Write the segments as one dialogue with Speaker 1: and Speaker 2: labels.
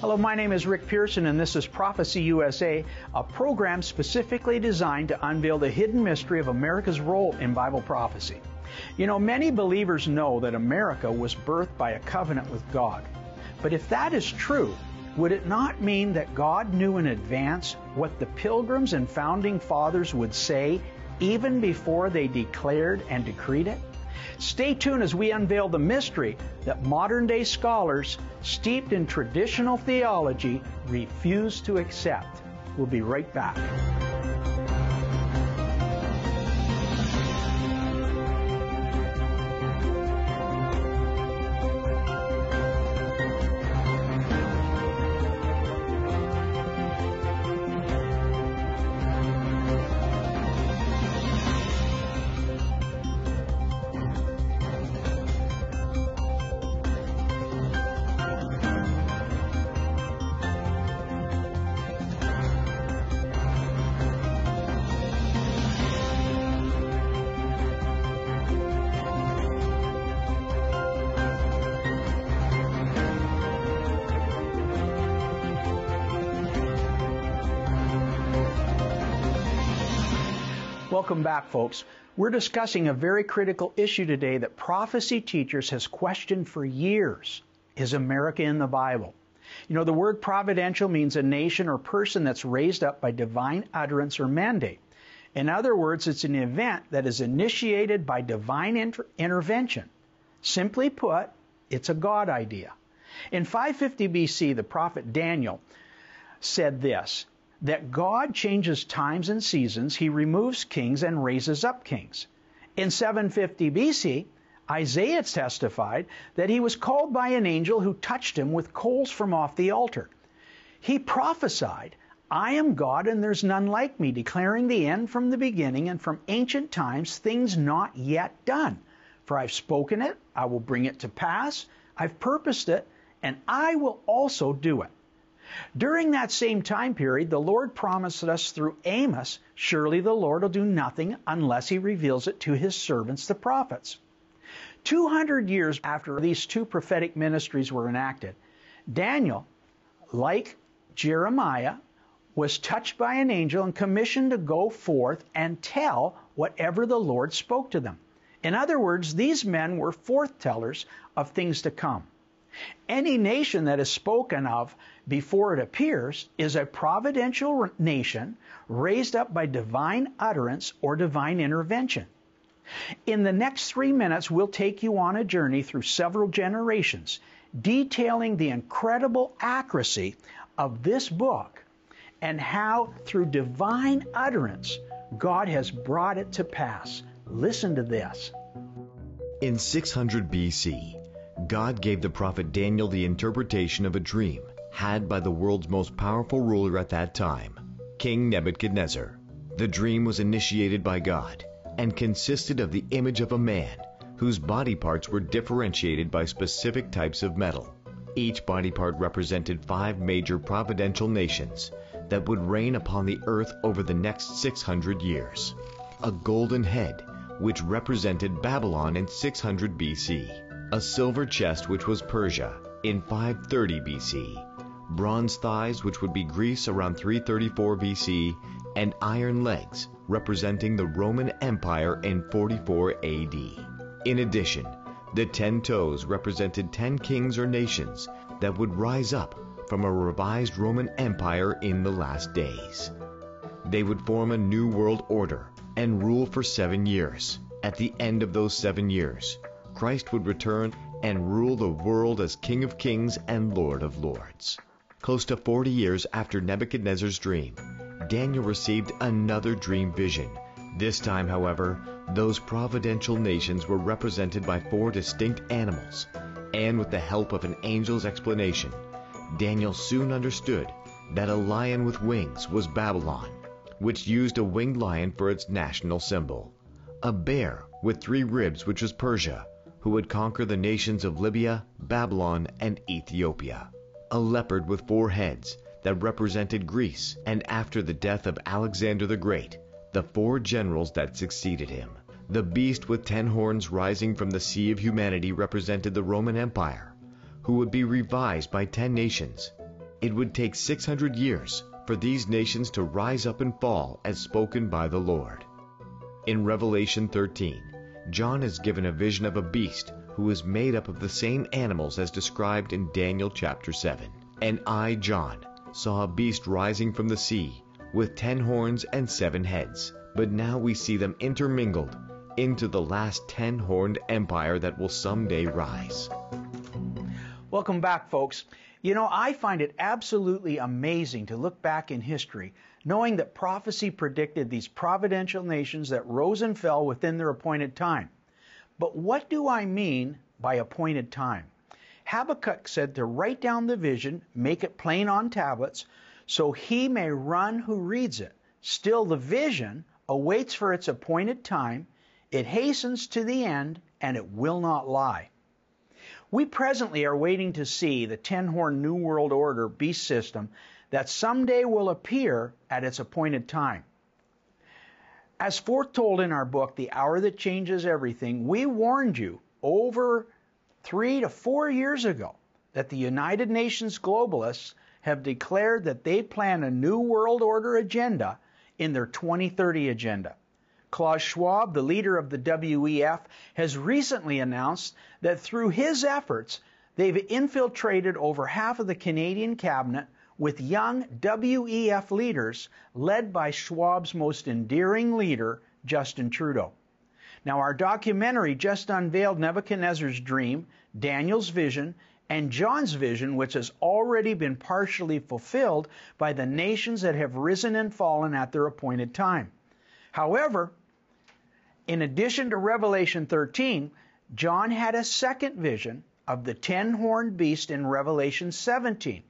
Speaker 1: Hello, my name is Rick Pearson, and this is Prophecy USA, a program specifically designed to unveil the hidden mystery of America's role in Bible prophecy. You know, many believers know that America was birthed by a covenant with God. But if that is true, would it not mean that God knew in advance what the pilgrims and founding fathers would say even before they declared and decreed it? Stay tuned as we unveil the mystery that modern day scholars, steeped in traditional theology, refuse to accept. We'll be right back. Welcome back, folks. We're discussing a very critical issue today that prophecy teachers has questioned for years. Is America in the Bible? You know, the word providential means a nation or person that's raised up by divine utterance or mandate. In other words, it's an event that is initiated by divine inter- intervention. Simply put, it's a God idea. In 550 BC, the prophet Daniel said this that God changes times and seasons, he removes kings and raises up kings. In 750 BC, Isaiah testified that he was called by an angel who touched him with coals from off the altar. He prophesied, I am God and there's none like me, declaring the end from the beginning and from ancient times things not yet done. For I've spoken it, I will bring it to pass, I've purposed it, and I will also do it. During that same time period, the Lord promised us through Amos, surely the Lord will do nothing unless he reveals it to his servants, the prophets. 200 years after these two prophetic ministries were enacted, Daniel, like Jeremiah, was touched by an angel and commissioned to go forth and tell whatever the Lord spoke to them. In other words, these men were forthtellers of things to come. Any nation that is spoken of before it appears is a providential nation raised up by divine utterance or divine intervention. In the next three minutes, we'll take you on a journey through several generations, detailing the incredible accuracy of this book and how, through divine utterance, God has brought it to pass. Listen to this.
Speaker 2: In 600 BC, God gave the prophet Daniel the interpretation of a dream had by the world's most powerful ruler at that time, King Nebuchadnezzar. The dream was initiated by God and consisted of the image of a man whose body parts were differentiated by specific types of metal. Each body part represented five major providential nations that would reign upon the earth over the next 600 years. A golden head, which represented Babylon in 600 BC. A silver chest, which was Persia, in 530 BC bronze thighs, which would be Greece around 334 BC, and iron legs, representing the Roman Empire in 44 AD. In addition, the ten toes represented ten kings or nations that would rise up from a revised Roman Empire in the last days. They would form a new world order and rule for seven years. At the end of those seven years, Christ would return and rule the world as King of Kings and Lord of Lords. Close to 40 years after Nebuchadnezzar's dream, Daniel received another dream vision. This time, however, those providential nations were represented by four distinct animals, and with the help of an angel's explanation, Daniel soon understood that a lion with wings was Babylon, which used a winged lion for its national symbol, a bear with three ribs, which was Persia, who would conquer the nations of Libya, Babylon, and Ethiopia a leopard with four heads that represented Greece, and after the death of Alexander the Great, the four generals that succeeded him. The beast with ten horns rising from the sea of humanity represented the Roman Empire, who would be revised by ten nations. It would take 600 years for these nations to rise up and fall as spoken by the Lord. In Revelation 13, John is given a vision of a beast who is made up of the same animals as described in Daniel chapter 7. And I, John, saw a beast rising from the sea with ten horns and seven heads. But now we see them intermingled into the last ten horned empire that will someday rise.
Speaker 1: Welcome back, folks. You know, I find it absolutely amazing to look back in history, knowing that prophecy predicted these providential nations that rose and fell within their appointed time. But what do I mean by appointed time? Habakkuk said to write down the vision, make it plain on tablets, so he may run who reads it. Still, the vision awaits for its appointed time, it hastens to the end, and it will not lie. We presently are waiting to see the ten horn New World Order beast system that someday will appear at its appointed time. As foretold in our book, The Hour That Changes Everything, we warned you over three to four years ago that the United Nations globalists have declared that they plan a New World Order agenda in their 2030 agenda. Klaus Schwab, the leader of the WEF, has recently announced that through his efforts, they've infiltrated over half of the Canadian cabinet with young WEF leaders led by Schwab's most endearing leader, Justin Trudeau. Now, our documentary just unveiled Nebuchadnezzar's dream, Daniel's vision, and John's vision, which has already been partially fulfilled by the nations that have risen and fallen at their appointed time. However, in addition to Revelation 13, John had a second vision of the ten horned beast in Revelation 17.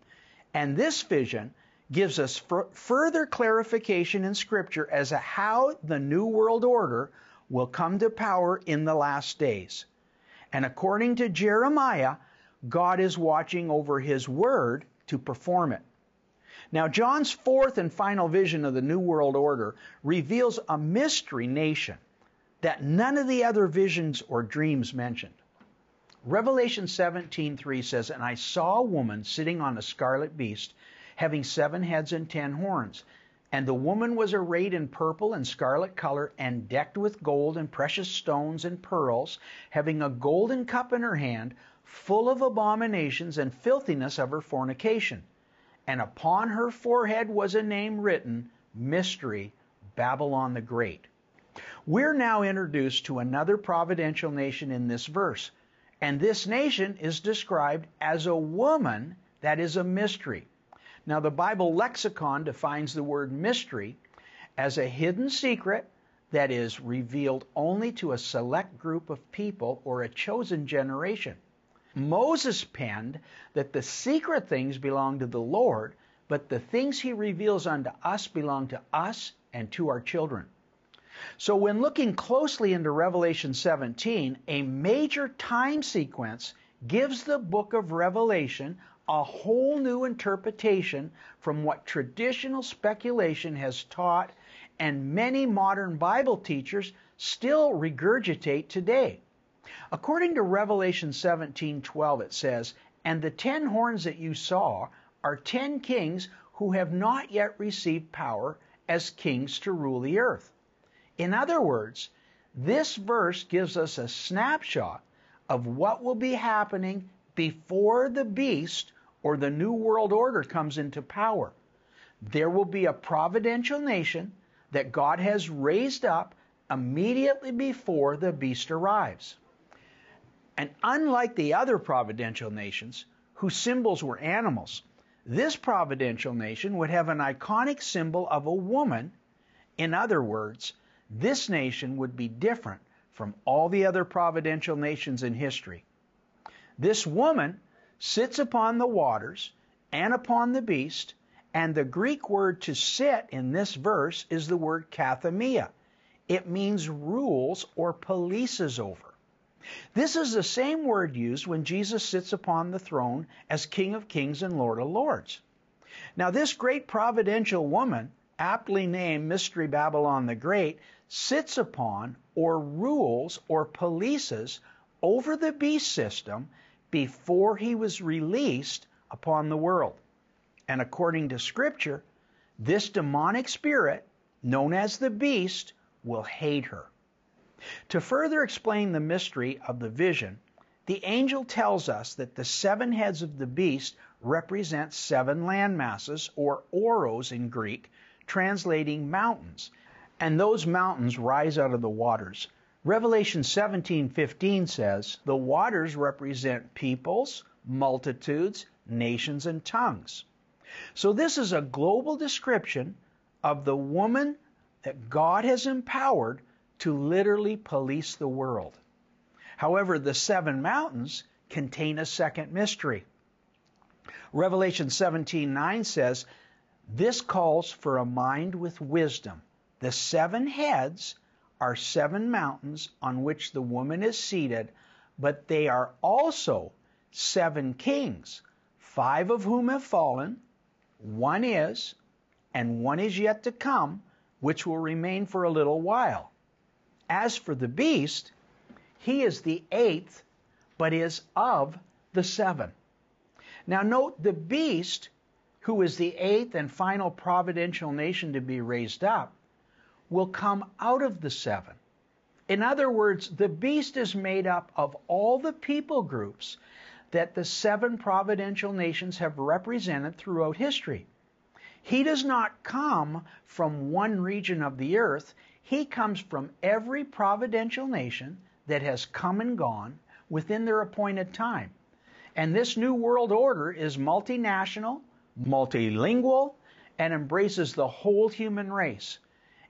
Speaker 1: And this vision gives us further clarification in Scripture as to how the New World Order will come to power in the last days. And according to Jeremiah, God is watching over His Word to perform it. Now, John's fourth and final vision of the New World Order reveals a mystery nation that none of the other visions or dreams mentioned. Revelation 17:3 says, "And I saw a woman sitting on a scarlet beast, having seven heads and ten horns. And the woman was arrayed in purple and scarlet color, and decked with gold and precious stones and pearls, having a golden cup in her hand, full of abominations and filthiness of her fornication." and upon her forehead was a name written Mystery, Babylon the Great. We're now introduced to another providential nation in this verse, and this nation is described as a woman that is a mystery. Now, the Bible lexicon defines the word mystery as a hidden secret that is revealed only to a select group of people or a chosen generation. Moses penned that the secret things belong to the Lord, but the things he reveals unto us belong to us and to our children. So, when looking closely into Revelation 17, a major time sequence gives the book of Revelation a whole new interpretation from what traditional speculation has taught and many modern Bible teachers still regurgitate today. According to Revelation 17:12 it says, "And the 10 horns that you saw are 10 kings who have not yet received power as kings to rule the earth." In other words, this verse gives us a snapshot of what will be happening before the beast or the new world order comes into power. There will be a providential nation that God has raised up immediately before the beast arrives. And unlike the other providential nations, whose symbols were animals, this providential nation would have an iconic symbol of a woman. In other words, this nation would be different from all the other providential nations in history. This woman sits upon the waters and upon the beast, and the Greek word to sit in this verse is the word kathemia. It means rules or polices over. This is the same word used when Jesus sits upon the throne as King of Kings and Lord of Lords. Now, this great providential woman, aptly named Mystery Babylon the Great, sits upon or rules or polices over the beast system before he was released upon the world. And according to Scripture, this demonic spirit, known as the beast, will hate her. To further explain the mystery of the vision, the angel tells us that the seven heads of the beast represent seven land masses, or oros in Greek, translating mountains. And those mountains rise out of the waters. Revelation 17:15 says, "The waters represent peoples, multitudes, nations and tongues." So this is a global description of the woman that God has empowered to literally police the world. However, the seven mountains contain a second mystery. Revelation 17:9 says, "This calls for a mind with wisdom. The seven heads are seven mountains on which the woman is seated, but they are also seven kings, five of whom have fallen, one is, and one is yet to come, which will remain for a little while. As for the beast, he is the eighth, but is of the seven. Now, note the beast, who is the eighth and final providential nation to be raised up, will come out of the seven. In other words, the beast is made up of all the people groups that the seven providential nations have represented throughout history. He does not come from one region of the earth, he comes from every providential nation that has come and gone within their appointed time. And this new world order is multinational, multilingual, and embraces the whole human race.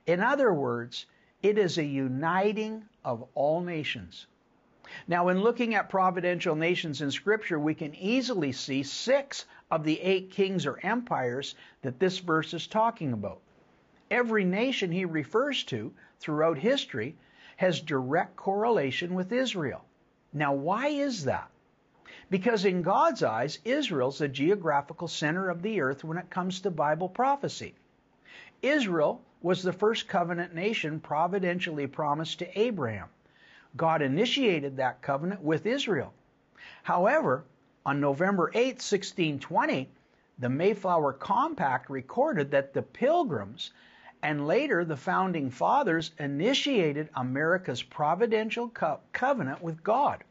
Speaker 1: In other words, it is a uniting of all nations. Now, in looking at providential nations in Scripture, we can easily see six of the eight kings or empires that this verse is talking about. Every nation he refers to throughout history has direct correlation with Israel. Now, why is that? Because in God's eyes, Israel's the geographical center of the earth when it comes to Bible prophecy. Israel was the first covenant nation providentially promised to Abraham. God initiated that covenant with Israel. However, on November 8, 1620, the Mayflower Compact recorded that the Pilgrims and later the founding fathers initiated America's providential co- covenant with God.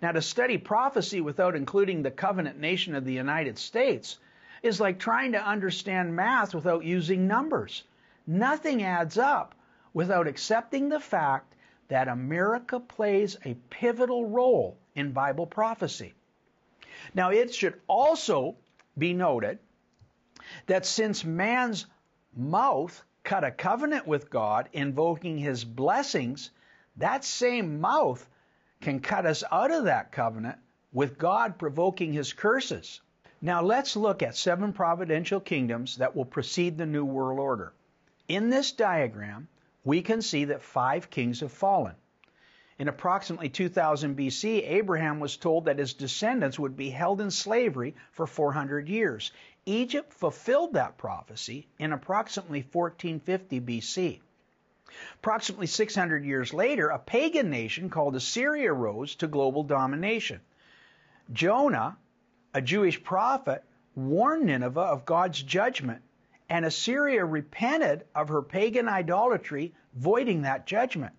Speaker 1: Now, to study prophecy without including the covenant nation of the United States is like trying to understand math without using numbers. Nothing adds up without accepting the fact that America plays a pivotal role in Bible prophecy. Now, it should also be noted that since man's mouth cut a covenant with God, invoking his blessings, that same mouth can cut us out of that covenant with God provoking his curses. Now, let's look at seven providential kingdoms that will precede the New World Order. In this diagram, we can see that five kings have fallen. In approximately 2000 BC, Abraham was told that his descendants would be held in slavery for 400 years. Egypt fulfilled that prophecy in approximately 1450 BC. Approximately 600 years later, a pagan nation called Assyria rose to global domination. Jonah, a Jewish prophet, warned Nineveh of God's judgment and Assyria repented of her pagan idolatry, voiding that judgment.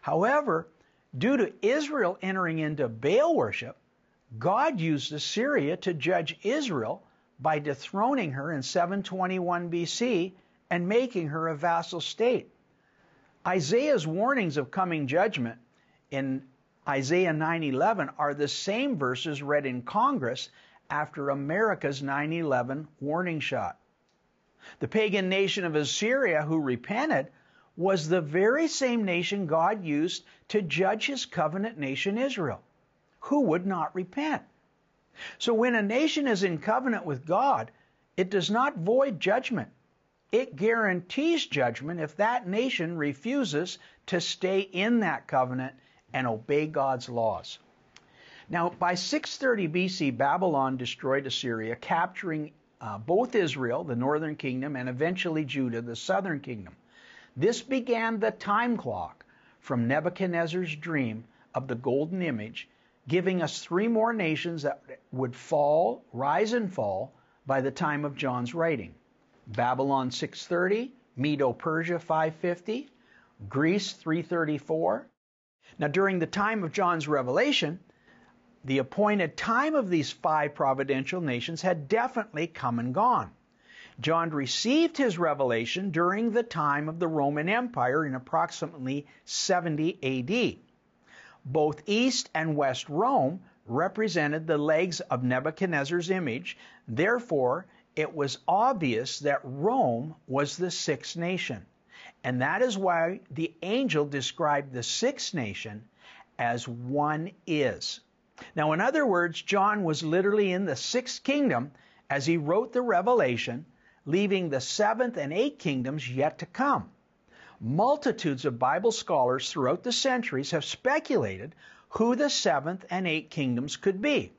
Speaker 1: However, due to Israel entering into Baal worship, God used Assyria to judge Israel by dethroning her in 721 BC and making her a vassal state. Isaiah's warnings of coming judgment in Isaiah 9:11 are the same verses read in Congress after America's 9/11 warning shot. The pagan nation of Assyria who repented was the very same nation God used to judge his covenant nation Israel, who would not repent. So when a nation is in covenant with God, it does not void judgment. It guarantees judgment if that nation refuses to stay in that covenant and obey God's laws. Now, by 630 BC, Babylon destroyed Assyria, capturing uh, both Israel, the northern kingdom, and eventually Judah, the southern kingdom. This began the time clock from Nebuchadnezzar's dream of the golden image, giving us three more nations that would fall, rise and fall, by the time of John's writing. Babylon 630, Medo-Persia 550, Greece 334. Now during the time of John's revelation, the appointed time of these five providential nations had definitely come and gone. John received his revelation during the time of the Roman Empire in approximately 70 AD. Both East and West Rome represented the legs of Nebuchadnezzar's image. Therefore, it was obvious that Rome was the sixth nation. And that is why the angel described the sixth nation as one is. Now, in other words, John was literally in the sixth kingdom as he wrote the Revelation, leaving the seventh and eighth kingdoms yet to come. Multitudes of Bible scholars throughout the centuries have speculated who the seventh and eighth kingdoms could be.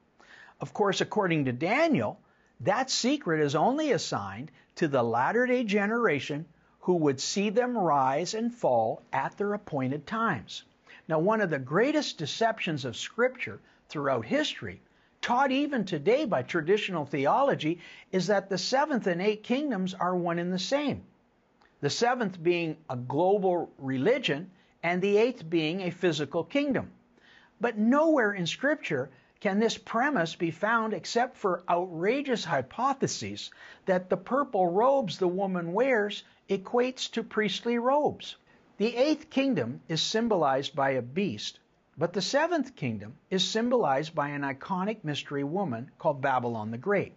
Speaker 1: Of course, according to Daniel, that secret is only assigned to the latter day generation who would see them rise and fall at their appointed times. Now, one of the greatest deceptions of Scripture throughout history, taught even today by traditional theology, is that the seventh and eighth kingdoms are one and the same. The seventh being a global religion, and the eighth being a physical kingdom. But nowhere in Scripture can this premise be found except for outrageous hypotheses that the purple robes the woman wears equates to priestly robes. The eighth kingdom is symbolized by a beast but the seventh kingdom is symbolized by an iconic mystery woman called Babylon the Great.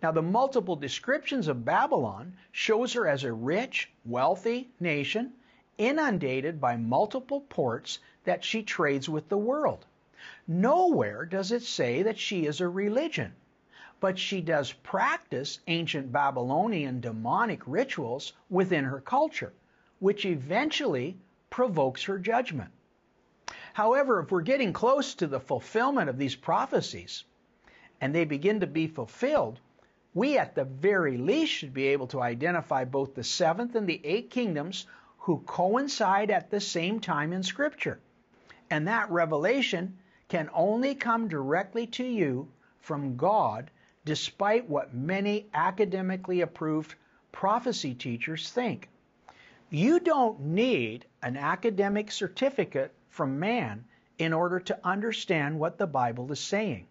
Speaker 1: Now, the multiple descriptions of Babylon shows her as a rich, wealthy nation inundated by multiple ports that she trades with the world. Nowhere does it say that she is a religion, but she does practice ancient Babylonian demonic rituals within her culture, which eventually provokes her judgment. However, if we're getting close to the fulfillment of these prophecies and they begin to be fulfilled, we at the very least should be able to identify both the seventh and the eighth kingdoms who coincide at the same time in Scripture. And that revelation can only come directly to you from God, despite what many academically approved prophecy teachers think. You don't need an academic certificate from man in order to understand what the Bible is saying.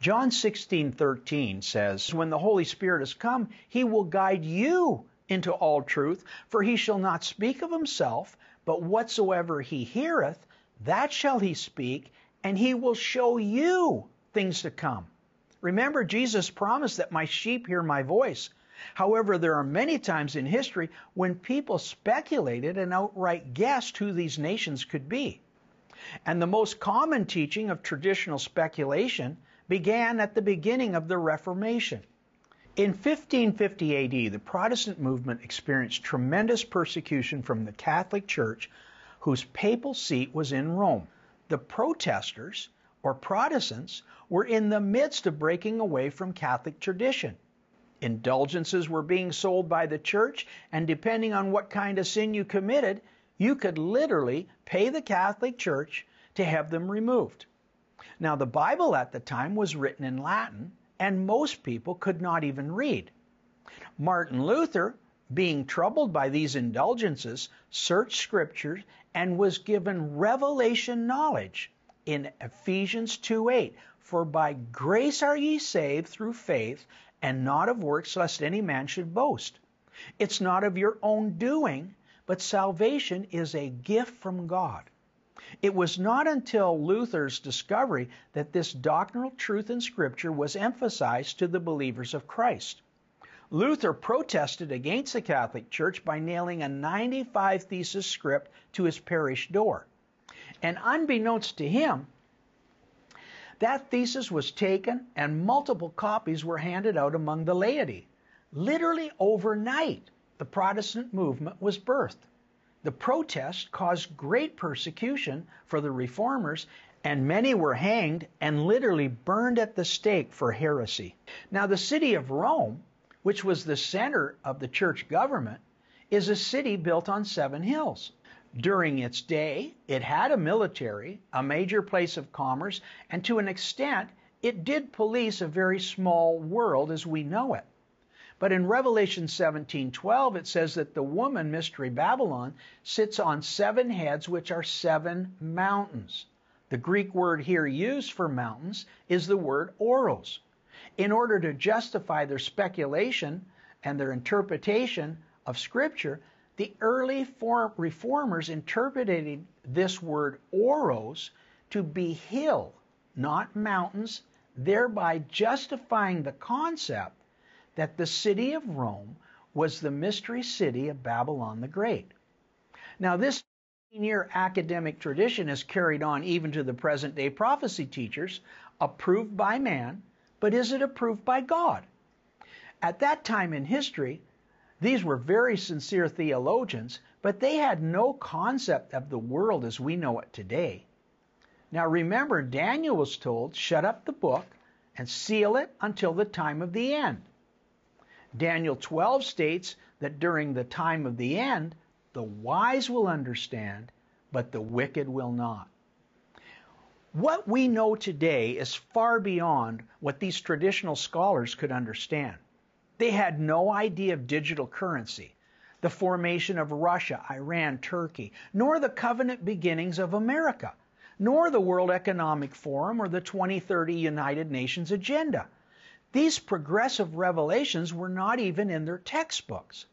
Speaker 1: John 16:13 says, "When the Holy Spirit has come, he will guide you into all truth, for he shall not speak of himself, but whatsoever he heareth, that shall he speak, and he will show you things to come." Remember Jesus promised that my sheep hear my voice. However, there are many times in history when people speculated and outright guessed who these nations could be. And the most common teaching of traditional speculation began at the beginning of the Reformation. In 1550 AD, the Protestant movement experienced tremendous persecution from the Catholic Church, whose papal seat was in Rome. The protesters, or Protestants, were in the midst of breaking away from Catholic tradition. Indulgences were being sold by the church, and depending on what kind of sin you committed, you could literally pay the Catholic Church to have them removed. Now, the Bible at the time was written in Latin, and most people could not even read. Martin Luther, being troubled by these indulgences, searched scriptures and was given revelation knowledge in Ephesians 2:8. For by grace are ye saved through faith, and not of works, lest any man should boast. It's not of your own doing, but salvation is a gift from God. It was not until Luther's discovery that this doctrinal truth in Scripture was emphasized to the believers of Christ. Luther protested against the Catholic Church by nailing a 95 thesis script to his parish door. And unbeknownst to him, that thesis was taken and multiple copies were handed out among the laity. Literally overnight, the Protestant movement was birthed. The protest caused great persecution for the reformers, and many were hanged and literally burned at the stake for heresy. Now, the city of Rome, which was the center of the church government, is a city built on seven hills. During its day, it had a military, a major place of commerce, and to an extent, it did police a very small world as we know it. But in Revelation 17:12 it says that the woman mystery Babylon sits on seven heads which are seven mountains. The Greek word here used for mountains is the word oros. In order to justify their speculation and their interpretation of scripture, the early reformers interpreted this word oros to be hill, not mountains, thereby justifying the concept that the city of Rome was the mystery city of Babylon the Great. Now, this year academic tradition is carried on even to the present day prophecy teachers, approved by man, but is it approved by God? At that time in history, these were very sincere theologians, but they had no concept of the world as we know it today. Now remember, Daniel was told, shut up the book and seal it until the time of the end. Daniel 12 states that during the time of the end, the wise will understand, but the wicked will not. What we know today is far beyond what these traditional scholars could understand. They had no idea of digital currency, the formation of Russia, Iran, Turkey, nor the covenant beginnings of America, nor the World Economic Forum or the 2030 United Nations agenda. These progressive revelations were not even in their textbooks.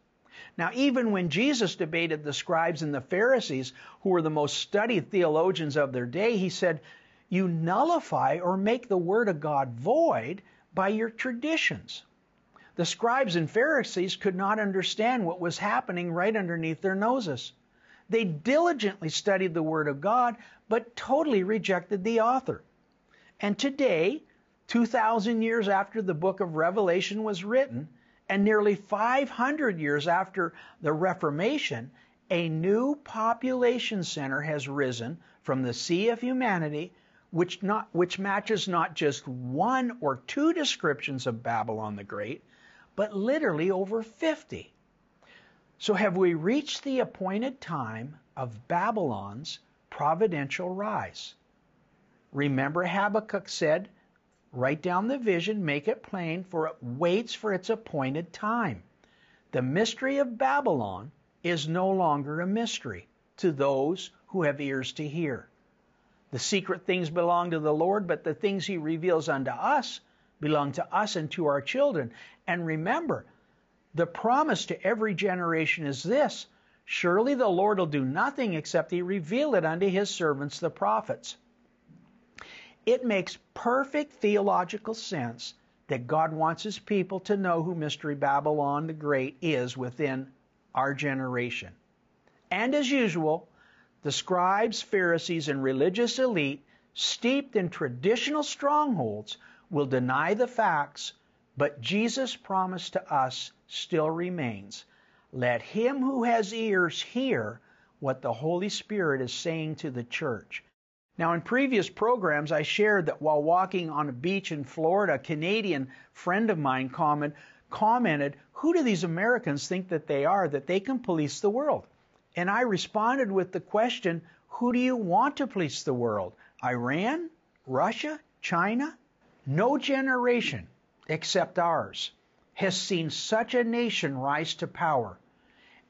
Speaker 1: Now, even when Jesus debated the scribes and the Pharisees, who were the most studied theologians of their day, he said, You nullify or make the Word of God void by your traditions. The scribes and Pharisees could not understand what was happening right underneath their noses. They diligently studied the Word of God, but totally rejected the author. And today, 2,000 years after the book of Revelation was written, and nearly 500 years after the Reformation, a new population center has risen from the sea of humanity, which, not, which matches not just one or two descriptions of Babylon the Great, but literally over 50. So, have we reached the appointed time of Babylon's providential rise? Remember, Habakkuk said, Write down the vision, make it plain, for it waits for its appointed time. The mystery of Babylon is no longer a mystery to those who have ears to hear. The secret things belong to the Lord, but the things He reveals unto us belong to us and to our children. And remember, the promise to every generation is this Surely the Lord will do nothing except He reveal it unto His servants the prophets. It makes perfect theological sense that God wants His people to know who Mystery Babylon the Great is within our generation. And as usual, the scribes, Pharisees, and religious elite, steeped in traditional strongholds, will deny the facts, but Jesus' promise to us still remains. Let him who has ears hear what the Holy Spirit is saying to the church. Now, in previous programs, I shared that while walking on a beach in Florida, a Canadian friend of mine comment, commented, Who do these Americans think that they are that they can police the world? And I responded with the question, Who do you want to police the world? Iran? Russia? China? No generation except ours has seen such a nation rise to power.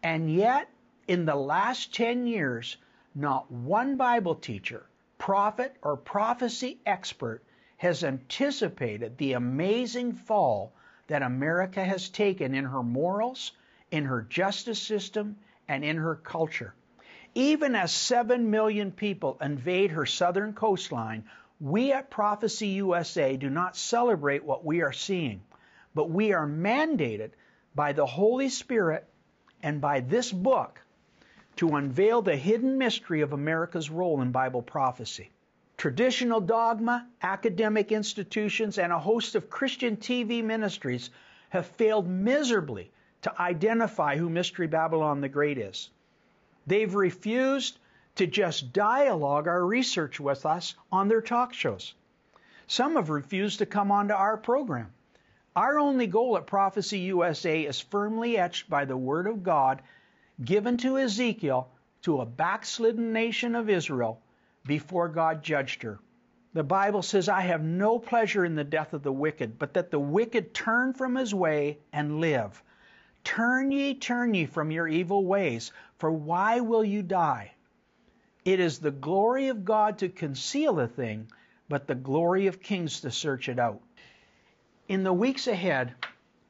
Speaker 1: And yet, in the last 10 years, not one Bible teacher, prophet or prophecy expert has anticipated the amazing fall that America has taken in her morals, in her justice system, and in her culture. Even as 7 million people invade her southern coastline, we at Prophecy USA do not celebrate what we are seeing, but we are mandated by the Holy Spirit and by this book to unveil the hidden mystery of America's role in Bible prophecy. Traditional dogma, academic institutions, and a host of Christian TV ministries have failed miserably to identify who Mystery Babylon the Great is. They've refused to just dialogue our research with us on their talk shows. Some have refused to come onto our program. Our only goal at Prophecy USA is firmly etched by the Word of God given to Ezekiel to a backslidden nation of Israel before God judged her. The Bible says, I have no pleasure in the death of the wicked, but that the wicked turn from his way and live. Turn ye, turn ye from your evil ways, for why will you die? It is the glory of God to conceal a thing, but the glory of kings to search it out. In the weeks ahead,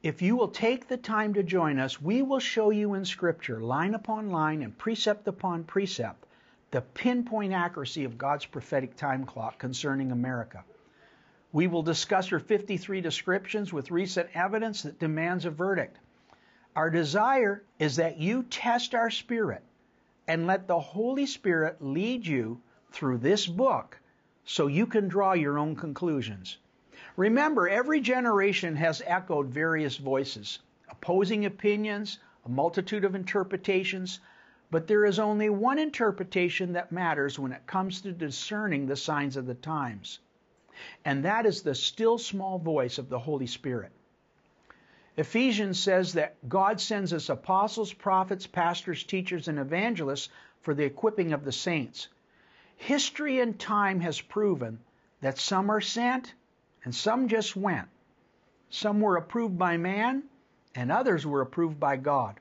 Speaker 1: if you will take the time to join us, we will show you in Scripture, line upon line and precept upon precept, the pinpoint accuracy of God's prophetic time clock concerning America. We will discuss her 53 descriptions with recent evidence that demands a verdict. Our desire is that you test our spirit and let the Holy Spirit lead you through this book so you can draw your own conclusions. Remember, every generation has echoed various voices, opposing opinions, a multitude of interpretations, but there is only one interpretation that matters when it comes to discerning the signs of the times, and that is the still small voice of the Holy Spirit. Ephesians says that God sends us apostles, prophets, pastors, teachers, and evangelists for the equipping of the saints. History and time has proven that some are sent and some just went. Some were approved by man and others were approved by God.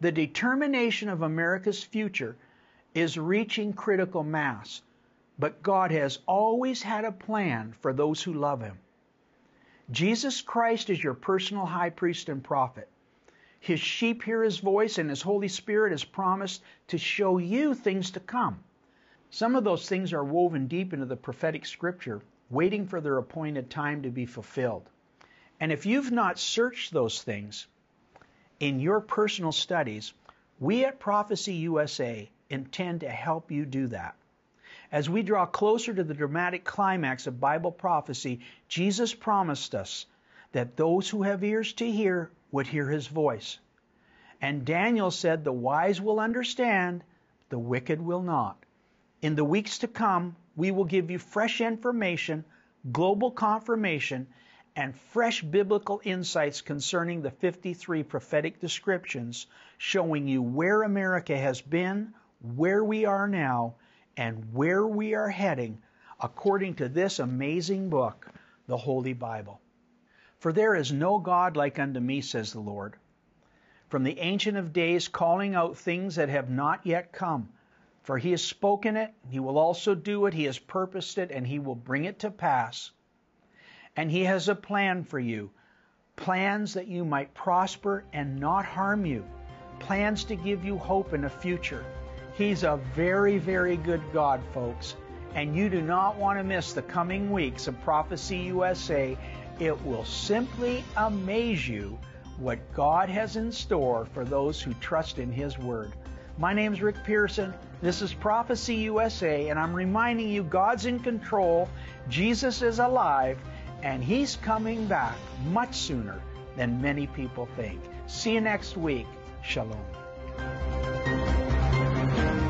Speaker 1: The determination of America's future is reaching critical mass, but God has always had a plan for those who love Him. Jesus Christ is your personal high priest and prophet. His sheep hear His voice, and His Holy Spirit has promised to show you things to come. Some of those things are woven deep into the prophetic scripture, waiting for their appointed time to be fulfilled. And if you've not searched those things, in your personal studies, we at Prophecy USA intend to help you do that. As we draw closer to the dramatic climax of Bible prophecy, Jesus promised us that those who have ears to hear would hear his voice. And Daniel said, The wise will understand, the wicked will not. In the weeks to come, we will give you fresh information, global confirmation, and fresh biblical insights concerning the 53 prophetic descriptions showing you where America has been, where we are now, and where we are heading according to this amazing book, the Holy Bible. For there is no God like unto me, says the Lord. From the Ancient of Days, calling out things that have not yet come. For he has spoken it, he will also do it, he has purposed it, and he will bring it to pass. And He has a plan for you plans that you might prosper and not harm you, plans to give you hope in a future. He's a very, very good God, folks. And you do not want to miss the coming weeks of Prophecy USA. It will simply amaze you what God has in store for those who trust in His Word. My name is Rick Pearson. This is Prophecy USA, and I'm reminding you God's in control, Jesus is alive, and he's coming back much sooner than many people think. See you next week. Shalom thank you